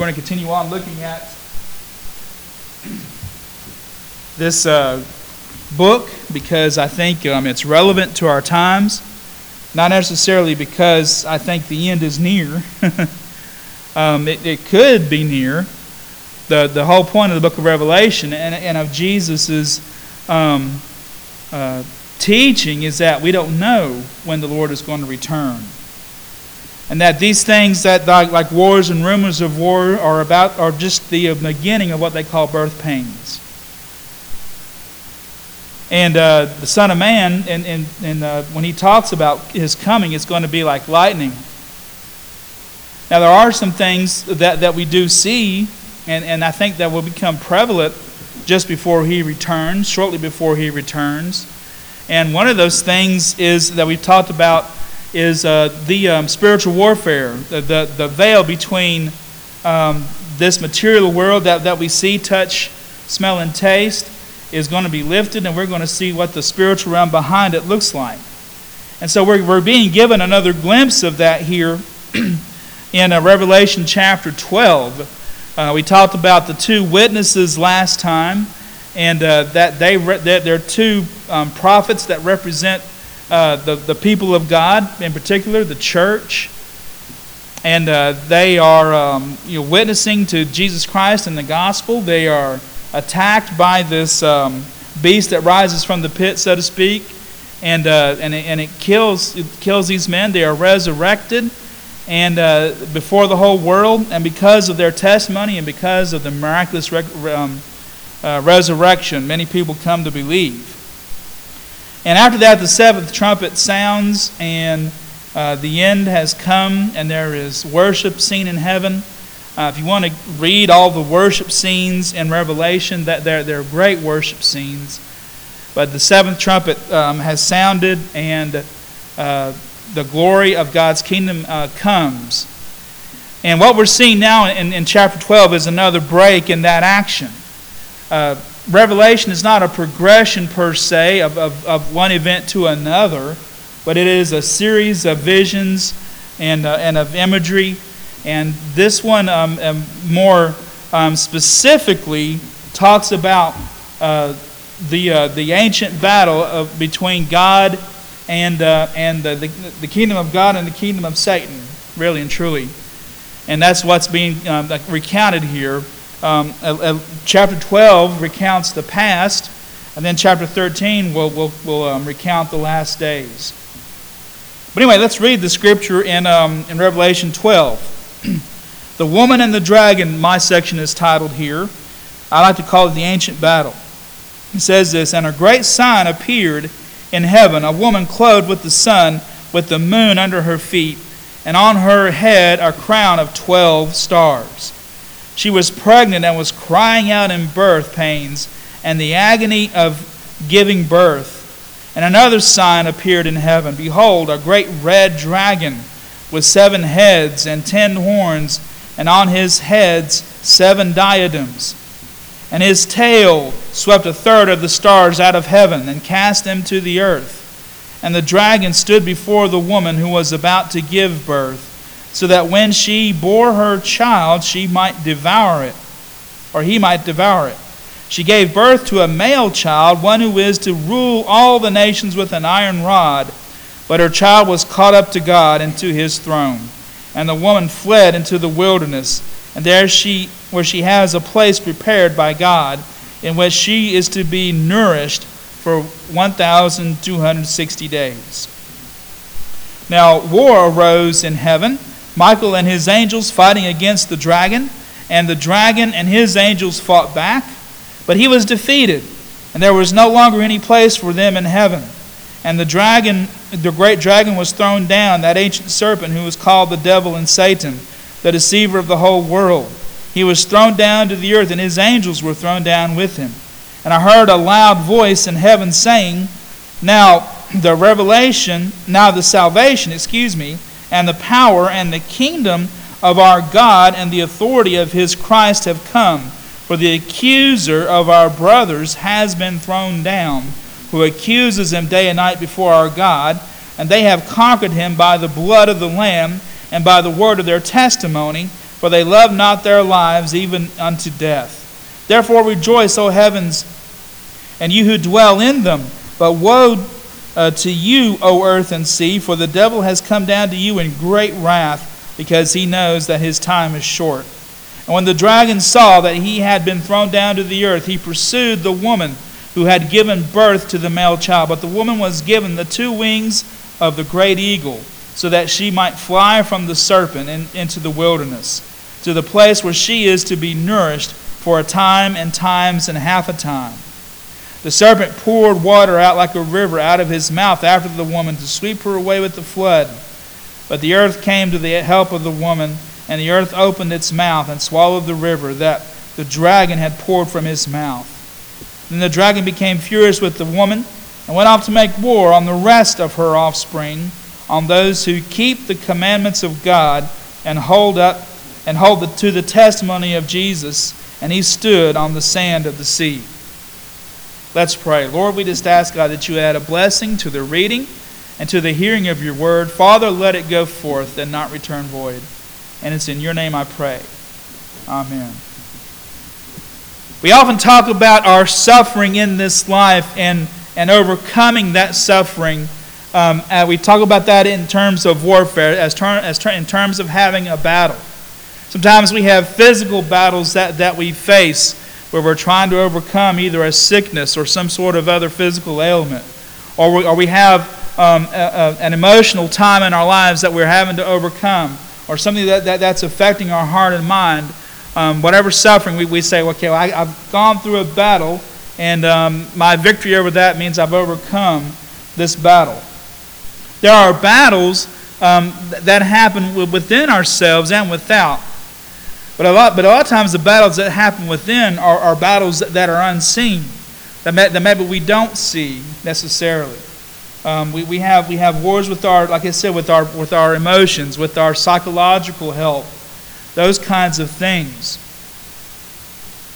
We're going to continue on looking at this uh, book because I think um, it's relevant to our times. Not necessarily because I think the end is near. um, it, it, could be near. The, the whole point of the book of Revelation and, and of Jesus' um, uh, teaching is that we don't know when the Lord is going to return and that these things that like wars and rumors of war are about are just the beginning of what they call birth pains. And uh, the Son of Man, and, and, and uh, when he talks about his coming, it's going to be like lightning. Now, there are some things that, that we do see, and, and I think that will become prevalent just before he returns, shortly before he returns. And one of those things is that we've talked about is uh, the um, spiritual warfare, the, the, the veil between um, this material world that, that we see, touch, smell, and taste is going to be lifted, and we're going to see what the spiritual realm behind it looks like. And so we're, we're being given another glimpse of that here in uh, Revelation chapter 12. Uh, we talked about the two witnesses last time, and uh, that they re- that they're two um, prophets that represent uh, the, the people of God, in particular, the church. And uh, they are um, you know, witnessing to Jesus Christ and the gospel. They are attacked by this um, beast that rises from the pit, so to speak. And, uh, and, it, and it, kills, it kills these men. They are resurrected and uh, before the whole world. And because of their testimony and because of the miraculous um, uh, resurrection, many people come to believe. And after that, the seventh trumpet sounds, and uh, the end has come, and there is worship seen in heaven. Uh, if you want to read all the worship scenes in Revelation, that they're, they're great worship scenes. But the seventh trumpet um, has sounded, and uh, the glory of God's kingdom uh, comes. And what we're seeing now in, in chapter 12 is another break in that action. Uh, Revelation is not a progression per se of, of, of one event to another, but it is a series of visions and, uh, and of imagery. And this one um, um, more um, specifically talks about uh, the, uh, the ancient battle of, between God and, uh, and the, the, kingdom of God and the kingdom of Satan, really and truly. And that's what's being um, recounted here um, chapter 12 recounts the past, and then chapter 13 will, will, will um, recount the last days. But anyway, let's read the scripture in, um, in Revelation 12. the woman and the dragon, my section is titled here. I like to call it the ancient battle. It says this And a great sign appeared in heaven a woman clothed with the sun, with the moon under her feet, and on her head a crown of twelve stars. She was pregnant and was crying out in birth pains and the agony of giving birth. And another sign appeared in heaven Behold, a great red dragon with seven heads and ten horns, and on his heads seven diadems. And his tail swept a third of the stars out of heaven and cast them to the earth. And the dragon stood before the woman who was about to give birth so that when she bore her child, she might devour it, or he might devour it. She gave birth to a male child, one who is to rule all the nations with an iron rod. But her child was caught up to God and to his throne. And the woman fled into the wilderness, and there she where she has a place prepared by God, in which she is to be nourished for 1260 days. Now war arose in heaven Michael and his angels fighting against the dragon, and the dragon and his angels fought back, but he was defeated, and there was no longer any place for them in heaven. And the dragon, the great dragon, was thrown down, that ancient serpent who was called the devil and Satan, the deceiver of the whole world. He was thrown down to the earth, and his angels were thrown down with him. And I heard a loud voice in heaven saying, Now the revelation, now the salvation, excuse me, and the power and the kingdom of our God and the authority of his Christ have come. For the accuser of our brothers has been thrown down, who accuses them day and night before our God, and they have conquered him by the blood of the Lamb and by the word of their testimony, for they love not their lives even unto death. Therefore rejoice, O heavens, and you who dwell in them. But woe uh, to you, O earth and sea, for the devil has come down to you in great wrath, because he knows that his time is short. And when the dragon saw that he had been thrown down to the earth, he pursued the woman who had given birth to the male child. But the woman was given the two wings of the great eagle, so that she might fly from the serpent in, into the wilderness, to the place where she is to be nourished for a time and times and half a time. The serpent poured water out like a river out of his mouth after the woman to sweep her away with the flood. But the earth came to the help of the woman, and the earth opened its mouth and swallowed the river that the dragon had poured from his mouth. Then the dragon became furious with the woman and went off to make war on the rest of her offspring, on those who keep the commandments of God and hold up and hold the, to the testimony of Jesus. And he stood on the sand of the sea. Let's pray. Lord, we just ask, God, that you add a blessing to the reading and to the hearing of your word. Father, let it go forth and not return void. And it's in your name I pray. Amen. We often talk about our suffering in this life and, and overcoming that suffering. Um, and we talk about that in terms of warfare, as, ter- as ter- in terms of having a battle. Sometimes we have physical battles that, that we face where we're trying to overcome either a sickness or some sort of other physical ailment, or we, or we have um, a, a, an emotional time in our lives that we're having to overcome, or something that, that, that's affecting our heart and mind, um, whatever suffering, we, we say, okay, well, I, have gone through a battle, and um, my victory over that means I've overcome this battle. There are battles um, that happen within ourselves and without. But a lot, but a lot of times the battles that happen within are, are battles that, that are unseen, that, may, that maybe we don't see necessarily. Um, we, we, have, we have wars with our, like I said, with our, with our emotions, with our psychological health, those kinds of things.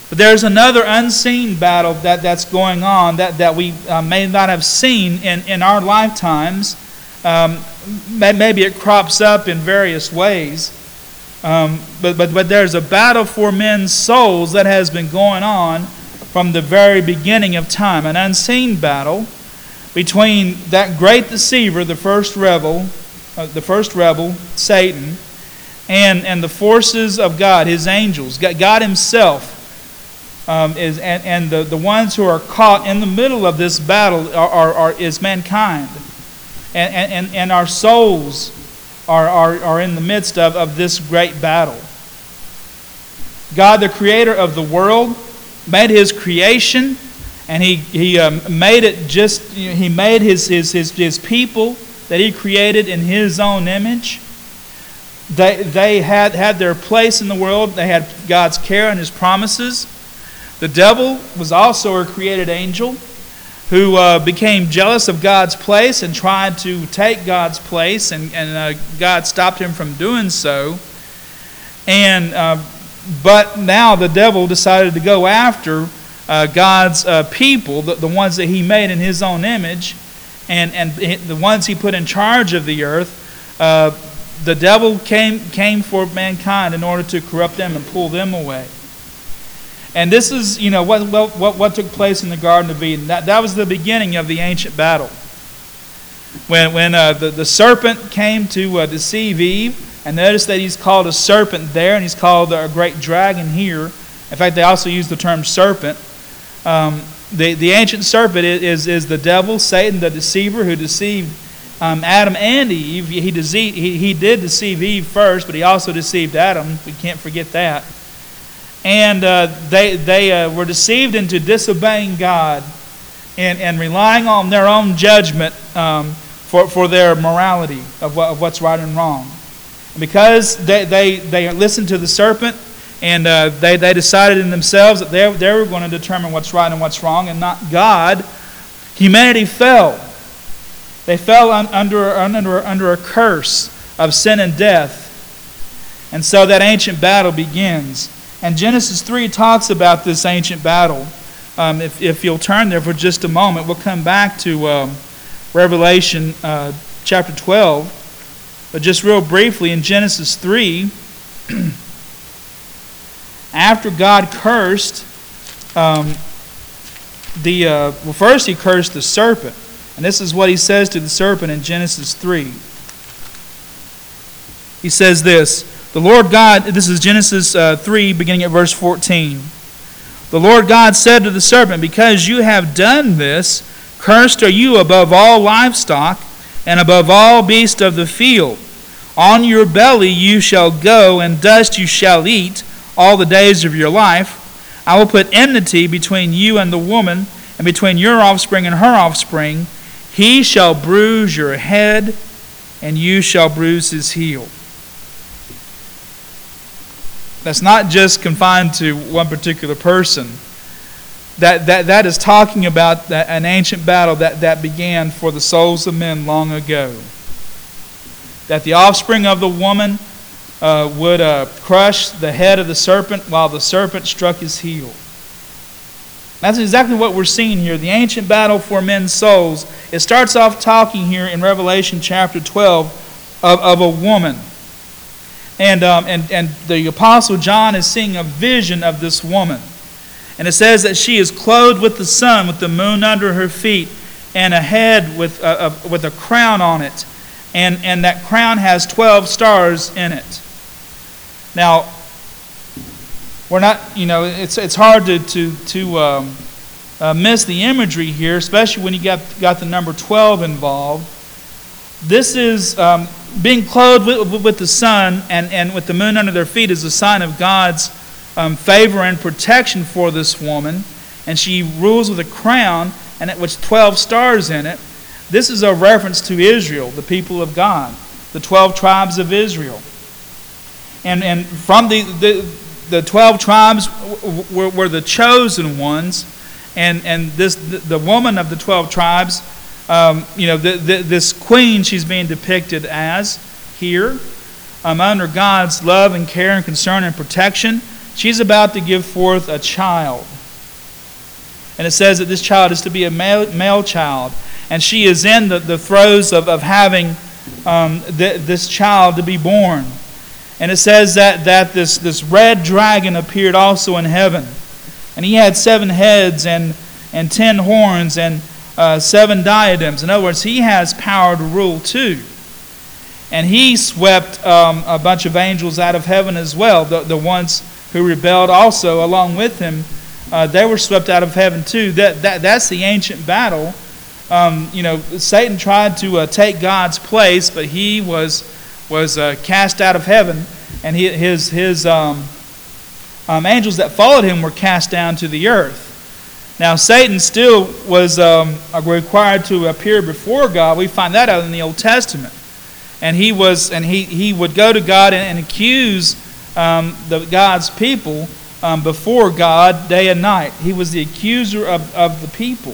But there's another unseen battle that, that's going on that, that we uh, may not have seen in, in our lifetimes. Um, maybe it crops up in various ways. Um, but, but, but there's a battle for men's souls that has been going on from the very beginning of time, an unseen battle between that great deceiver, the first rebel, uh, the first rebel, Satan, and, and the forces of God, his angels, God Himself. Um, is, and, and the, the ones who are caught in the middle of this battle are, are, are is mankind. And, and, and our souls are, are, are in the midst of, of this great battle. God, the creator of the world, made his creation, and he, he um, made it just, you know, he made his, his, his, his people that he created in his own image. They, they had, had their place in the world, they had God's care and his promises. The devil was also a created angel who uh, became jealous of God's place and tried to take God's place, and, and uh, God stopped him from doing so. And uh, but now the devil decided to go after uh, God's uh, people, the, the ones that he made in his own image, and, and the ones he put in charge of the earth. Uh, the devil came, came for mankind in order to corrupt them and pull them away. And this is, you know, what, what, what took place in the Garden of Eden. That, that was the beginning of the ancient battle. When, when uh, the, the serpent came to uh, deceive Eve, and notice that he's called a serpent there, and he's called a great dragon here. In fact, they also use the term serpent. Um, the, the ancient serpent is, is the devil, Satan, the deceiver, who deceived um, Adam and Eve. He, deceived, he, he did deceive Eve first, but he also deceived Adam. We can't forget that and uh, they, they uh, were deceived into disobeying God and, and relying on their own judgment um, for, for their morality of, what, of what's right and wrong. And because they, they, they listened to the serpent and uh, they, they decided in themselves that they, they were going to determine what's right and what's wrong and not God, humanity fell. They fell under, under, under a curse of sin and death. And so that ancient battle begins. And Genesis 3 talks about this ancient battle. Um, if, if you'll turn there for just a moment, we'll come back to um, Revelation uh, chapter 12. But just real briefly, in Genesis 3, after God cursed um, the, uh, well, first he cursed the serpent. And this is what he says to the serpent in Genesis 3. He says this The Lord God, this is Genesis uh, 3, beginning at verse 14. The Lord God said to the serpent, Because you have done this, cursed are you above all livestock and above all beasts of the field. On your belly you shall go, and dust you shall eat all the days of your life. I will put enmity between you and the woman, and between your offspring and her offspring. He shall bruise your head, and you shall bruise his heel. That's not just confined to one particular person. That, that, that is talking about that, an ancient battle that, that began for the souls of men long ago. That the offspring of the woman uh, would uh, crush the head of the serpent while the serpent struck his heel. That's exactly what we're seeing here. The ancient battle for men's souls. It starts off talking here in Revelation chapter 12 of, of a woman. And, um, and, and the Apostle John is seeing a vision of this woman. And it says that she is clothed with the sun, with the moon under her feet, and a head with a, a, with a crown on it. And, and that crown has 12 stars in it. Now, we're not, you know, it's, it's hard to, to, to um, uh, miss the imagery here, especially when you got, got the number 12 involved. This is um, being clothed with, with, the sun and, and with the moon under their feet is a sign of God's um, favor and protection for this woman. And she rules with a crown and it, with 12 stars in it. This is a reference to Israel, the people of God, the 12 tribes of Israel. And, and from the, the, the 12 tribes were, were the chosen ones. And, and this, the, the woman of the 12 tribes um, you know, the, the, this queen she's being depicted as here, um, under God's love and care and concern and protection, she's about to give forth a child. And it says that this child is to be a male, male child. And she is in the, the throes of, of having um, th- this child to be born. And it says that, that this, this red dragon appeared also in heaven. And he had seven heads and, and ten horns and uh, seven diadems. In other words, he has power to rule too. And he swept um, a bunch of angels out of heaven as well. The, the ones who rebelled also along with him, uh, they were swept out of heaven too. That, that, that's the ancient battle. Um, you know, Satan tried to uh, take God's place, but he was, was uh, cast out of heaven, and he, his, his um, um angels that followed him were cast down to the earth. Now, Satan still was um, required to appear before God. We find that out in the Old Testament. And he, was, and he, he would go to God and, and accuse um, the, God's people um, before God day and night. He was the accuser of, of the people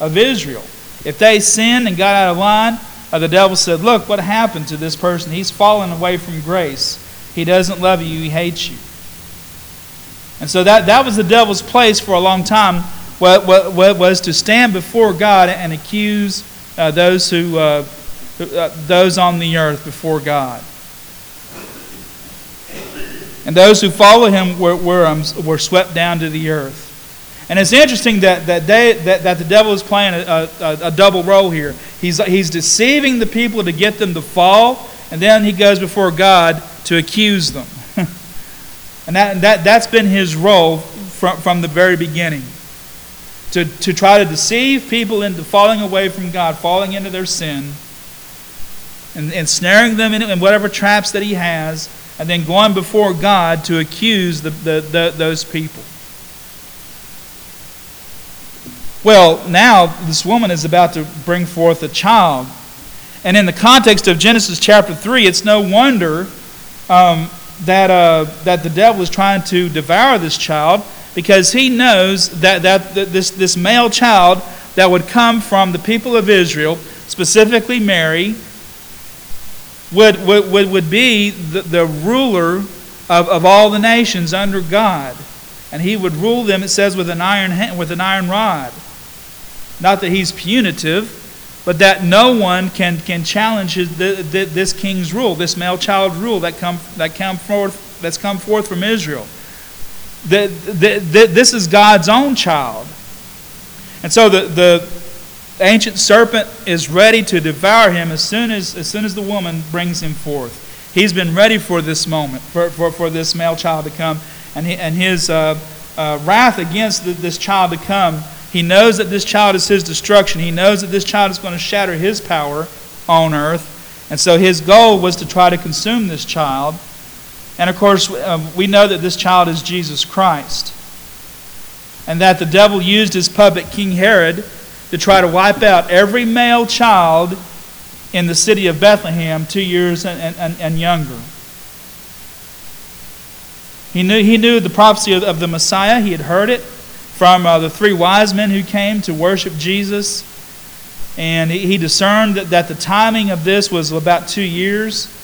of Israel. If they sinned and got out of line, uh, the devil said, Look, what happened to this person? He's fallen away from grace. He doesn't love you, he hates you. And so that, that was the devil's place for a long time was to stand before God and accuse uh, those who uh, uh, those on the earth before God. And those who follow him were, were, um, were swept down to the earth. And it's interesting that, that, they, that, that the devil is playing a, a, a double role here. He's, he's deceiving the people to get them to fall, and then he goes before God to accuse them. and that, that, that's been his role from, from the very beginning to, to try to deceive people into falling away from God, falling into their sin, and, and snaring them in, in whatever traps that he has, and then going before God to accuse the, the, the, those people. Well, now this woman is about to bring forth a child. And in the context of Genesis chapter 3, it's no wonder um, that, uh, that the devil is trying to devour this child because he knows that, that, this, this male child that would come from the people of Israel, specifically Mary, would, would, would, would be the, the ruler of, of all the nations under God. And he would rule them, it says, with an iron, hand, with an iron rod. Not that he's punitive, but that no one can, can challenge his, the, the, this king's rule, this male child rule that, come, that come forth, that's come forth from Israel. That, this is God's own child. And so the, the ancient serpent is ready to devour him as soon as, as soon as the woman brings him forth. He's been ready for this moment, for, for, for this male child to come. And, he, and his uh, uh, wrath against the, this child to come, he knows that this child is his destruction. He knows that this child is going to shatter his power on earth. And so his goal was to try to consume this child. And of course, um, we know that this child is Jesus Christ. And that the devil used his puppet, King Herod, to try to wipe out every male child in the city of Bethlehem, two years and, and, and younger. He knew, he knew the prophecy of, of the Messiah. He had heard it from uh, the three wise men who came to worship Jesus. And he, he discerned that, that the timing of this was about two years.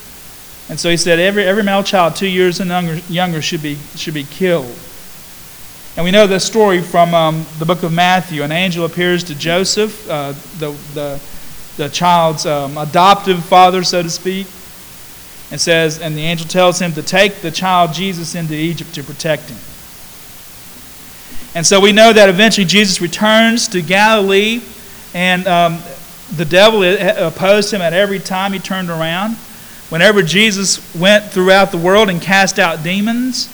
And so he said every, every male child two years and younger, younger should, be, should be killed. And we know this story from um, the book of Matthew. An angel appears to Joseph, uh, the, the, the child's um, adoptive father, so to speak, and says, and the angel tells him to take the child Jesus into Egypt to protect him. And so we know that eventually Jesus returns to Galilee, and um, the devil opposed him at every time he turned around. Whenever Jesus went throughout the world and cast out demons,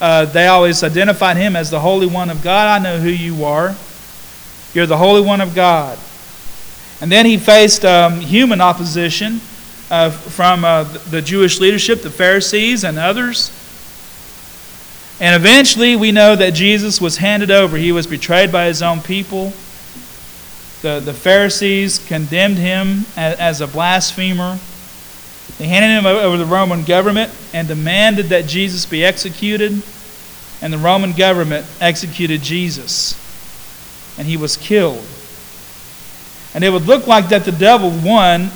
uh, they always identified him as the Holy One of God. I know who you are. You're the Holy One of God. And then he faced um, human opposition uh, from uh, the Jewish leadership, the Pharisees, and others. And eventually, we know that Jesus was handed over. He was betrayed by his own people. The, the Pharisees condemned him as, as a blasphemer. They handed him over to the Roman government and demanded that Jesus be executed. And the Roman government executed Jesus. And he was killed. And it would look like that the devil won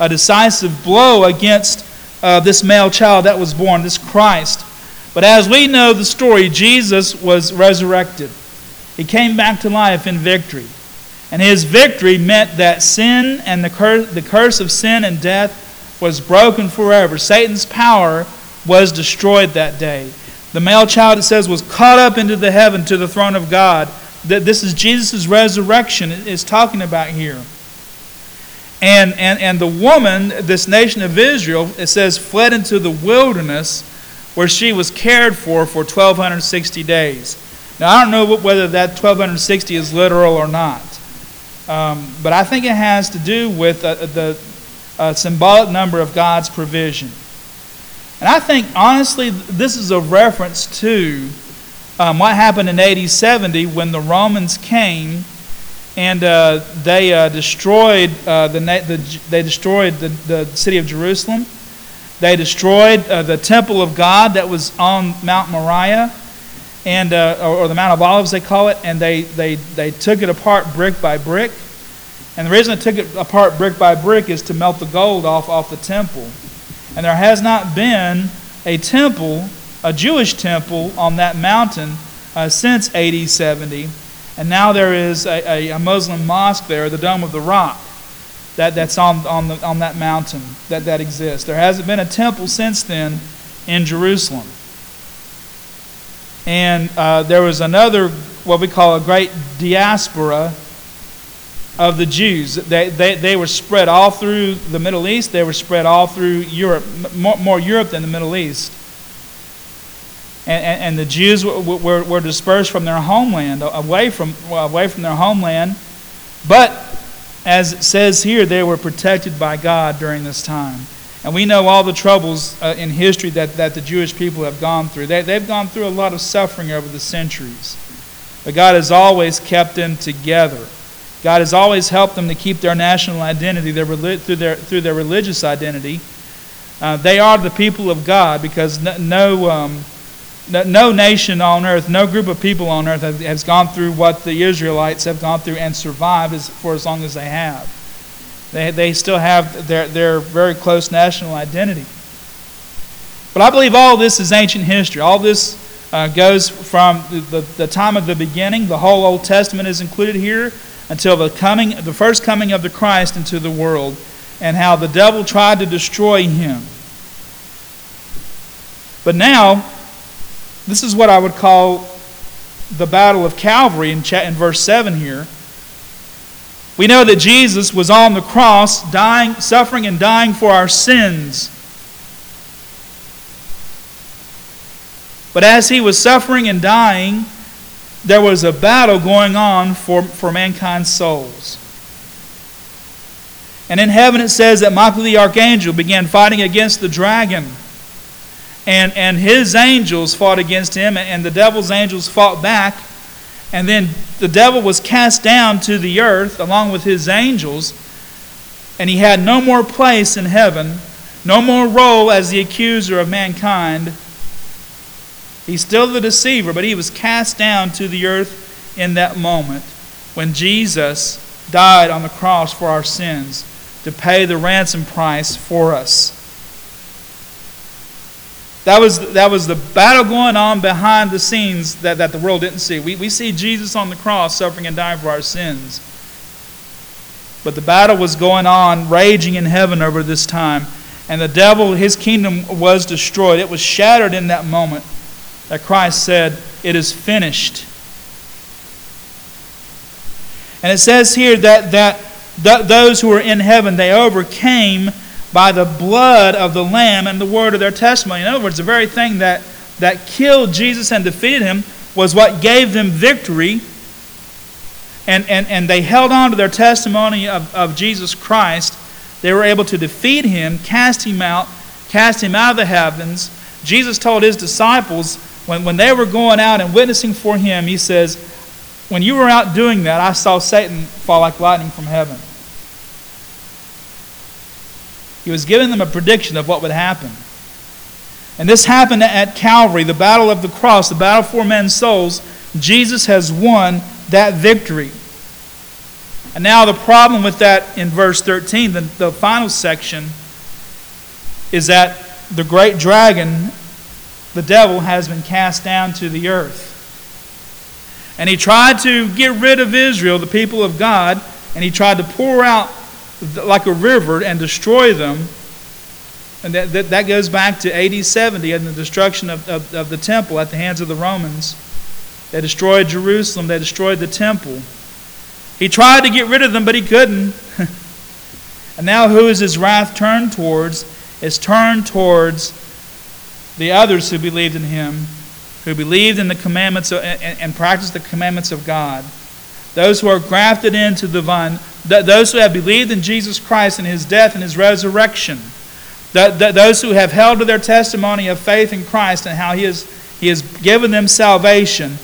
a decisive blow against uh, this male child that was born, this Christ. But as we know the story, Jesus was resurrected. He came back to life in victory. And his victory meant that sin and the, cur- the curse of sin and death was broken forever. Satan's power was destroyed that day. The male child, it says, was caught up into the heaven to the throne of God. That this is Jesus' resurrection is talking about here. And, and, and the woman, this nation of Israel, it says, fled into the wilderness where she was cared for for 1,260 days. Now, I don't know whether that 1,260 is literal or not, um, but I think it has to do with uh, the, a symbolic number of God's provision. And I think, honestly, this is a reference to um, what happened in AD 70 when the Romans came and uh, they uh, destroyed uh, the, the, they destroyed the, the city of Jerusalem. They destroyed uh, the temple of God that was on Mount Moriah, and uh, or, or the Mount of Olives they call it, and they, they, they took it apart brick by brick. And the reason I took it apart brick by brick is to melt the gold off, off the temple. And there has not been a temple, a Jewish temple, on that mountain uh, since AD 70. And now there is a, a, a, Muslim mosque there, the Dome of the Rock, that, that's on, on, the, on that mountain that, that exists. There hasn't been a temple since then in Jerusalem. And uh, there was another, what we call a great diaspora of the Jews. They, they, they were spread all through the Middle East, they were spread all through Europe, more, more Europe than the Middle East. And, and, and the Jews were, were, were, dispersed from their homeland, away from, away from their homeland. But, as it says here, they were protected by God during this time. And we know all the troubles uh, in history that, that the Jewish people have gone through. They, they've gone through a lot of suffering over the centuries. But God has always kept them together. God has always helped them to keep their national identity their, through, their, through their religious identity. Uh, they are the people of God because no, no, um, no, no, nation on earth, no group of people on earth has, gone through what the Israelites have gone through and survived as, for as long as they have. They, they still have their, their very close national identity. But I believe all this is ancient history. All this uh, goes from the, the, the time of the beginning. The whole Old Testament is included here until the coming the first coming of the Christ into the world and how the devil tried to destroy him. But now This is what I would call the battle of Calvary in, in verse 7 here. We know that Jesus was on the cross, dying, suffering and dying for our sins. But as he was suffering and dying, there was a battle going on for, for mankind's souls. And in heaven it says that Michael the archangel began fighting against the dragon. And, and his angels fought against him, and the devil's angels fought back. And then the devil was cast down to the earth along with his angels, and he had no more place in heaven, no more role as the accuser of mankind. He's still the deceiver, but he was cast down to the earth in that moment when Jesus died on the cross for our sins to pay the ransom price for us. That was, that was the battle going on behind the scenes that, that the world didn't see. We, we see Jesus on the cross suffering and dying for our sins. But the battle was going on, raging in heaven over this time. And the devil, his kingdom was destroyed. It was shattered in that moment that Christ said, It is finished. And it says here that, that th- those who were in heaven, they overcame by the blood of the Lamb and the word of their testimony. In other words, the very thing that, that killed Jesus and defeated him was what gave them victory. And, and, and they held on to their testimony of, of Jesus Christ. They were able to defeat him, cast him out, cast him out of the heavens. Jesus told his disciples when, when they were going out and witnessing for him, he says, When you were out doing that, I saw Satan fall like lightning from heaven. He was giving them a prediction of what would happen. And this happened at Calvary, the battle of the cross, the battle for men's souls. Jesus has won that victory. And now, the problem with that in verse 13, the, the final section, is that the great dragon, the devil, has been cast down to the earth. And he tried to get rid of Israel, the people of God, and he tried to pour out like a river and destroy them. And that, that, that goes back to AD 70 and the destruction of, of, of the temple at the hands of the Romans. They destroyed Jerusalem, they destroyed the temple. He tried to get rid of them, but he couldn't. and now, who is his wrath turned towards? Is turned towards the others who believed in him, who believed in the commandments of, and, and practiced the commandments of God. Those who are grafted into the vine, those who have believed in Jesus Christ and his death and his resurrection, those who have held to their testimony of faith in Christ and how he has, he has given them salvation,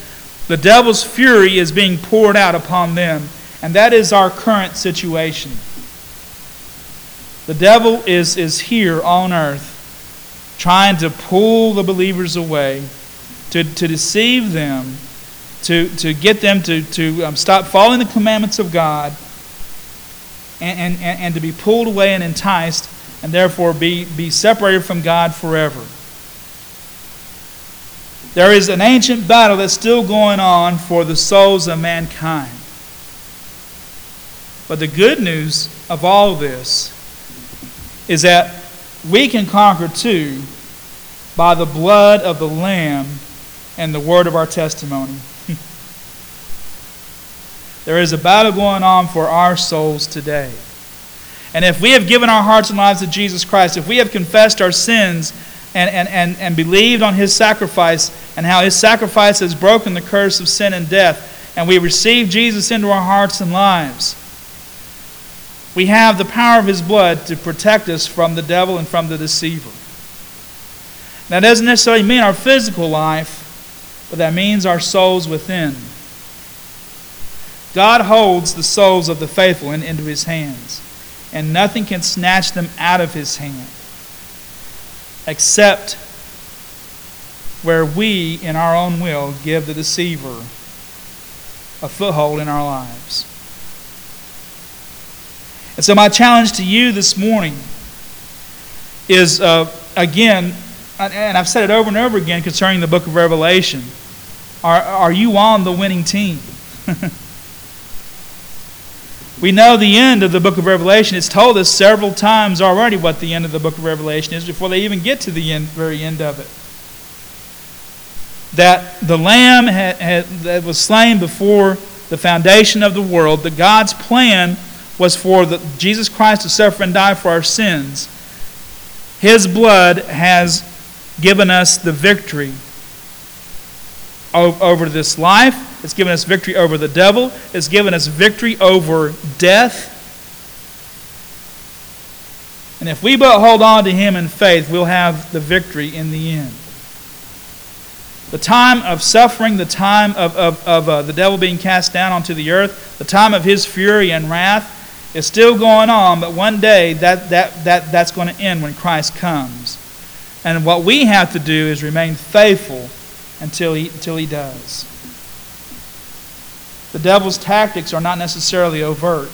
the devil's fury is being poured out upon them. And that is our current situation. The devil is, is here on earth trying to pull the believers away, to, to deceive them, to, to get them to, to um, stop following the commandments of God and, and, and to be pulled away and enticed and therefore be, be separated from God forever. There is an ancient battle that's still going on for the souls of mankind. But the good news of all this is that we can conquer too by the blood of the Lamb and the word of our testimony. There is a battle going on for our souls today. And if we have given our hearts and lives to Jesus Christ, if we have confessed our sins and, and, and, and believed on his sacrifice and how his sacrifice has broken the curse of sin and death, and we receive Jesus into our hearts and lives, we have the power of his blood to protect us from the devil and from the deceiver. That doesn't necessarily mean our physical life, but that means our souls within. God holds the souls of the faithful in, into his hands, and nothing can snatch them out of his hand except where we, in our own will, give the deceiver a foothold in our lives. And so, my challenge to you this morning is uh, again, and I've said it over and over again concerning the book of Revelation are, are you on the winning team? We know the end of the book of Revelation. It's told us several times already what the end of the book of Revelation is before they even get to the end, very end of it. that the Lamb had, had, that was slain before the foundation of the world, that God's plan was for the, Jesus Christ to suffer and die for our sins. His blood has given us the victory over this life. It's given us victory over the devil. It's given us victory over death. And if we but hold on to Him in faith, we'll have the victory in the end. The time of suffering, the time of, of, of uh, the devil being cast down onto the earth, the time of his fury and wrath is still going on, but one day that, that, that, that's going to end when Christ comes. And what we have to do is remain faithful until he, until he does. The devil's tactics are not necessarily overt,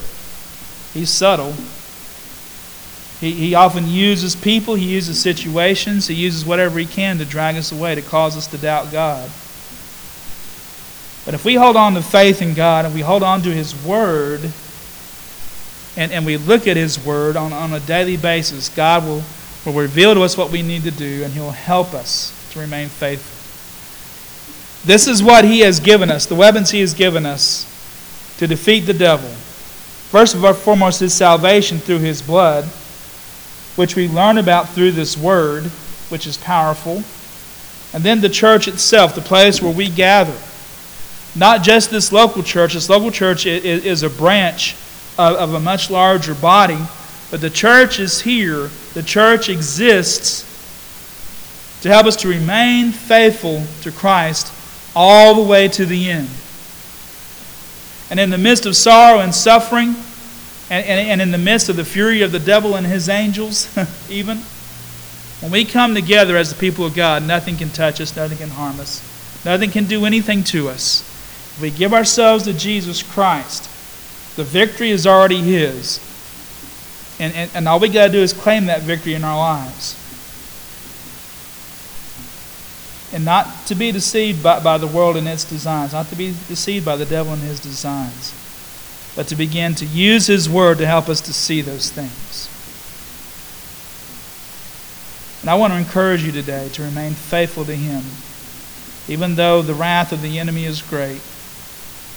he's subtle. He, he often uses people, he uses situations, he uses whatever he can to drag us away, to cause us to doubt God. But if we hold on to faith in God and we hold on to His Word and, and we look at His Word on, on a daily basis, God will, will reveal to us what we need to do and He'll help us to remain faithful. This is what He has given us, the weapons He has given us to defeat the devil. First of all, foremost, His salvation through His blood, which we learn about through this Word, which is powerful. And then the church itself, the place where we gather. Not just this local church. This local church is a branch of a much larger body, but the church is here. The church exists to help us to remain faithful to Christ all the way to the end. And in the midst of sorrow and suffering, and, and, and in the midst of the fury of the devil and his angels, even, when we come together as the people of God, nothing can touch us, nothing can harm us, nothing can do anything to us. If we give ourselves to Jesus Christ, the victory is already His. And, and, and all we got to do is claim that victory in our lives. and not to be deceived by, by the world and its designs, not to be deceived by the devil and his designs, but to begin to use his word to help us to see those things. And I want to encourage you today to remain faithful to him. Even though the wrath of the enemy is great,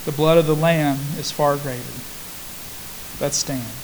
the blood of the Lamb is far greater. Let's stand.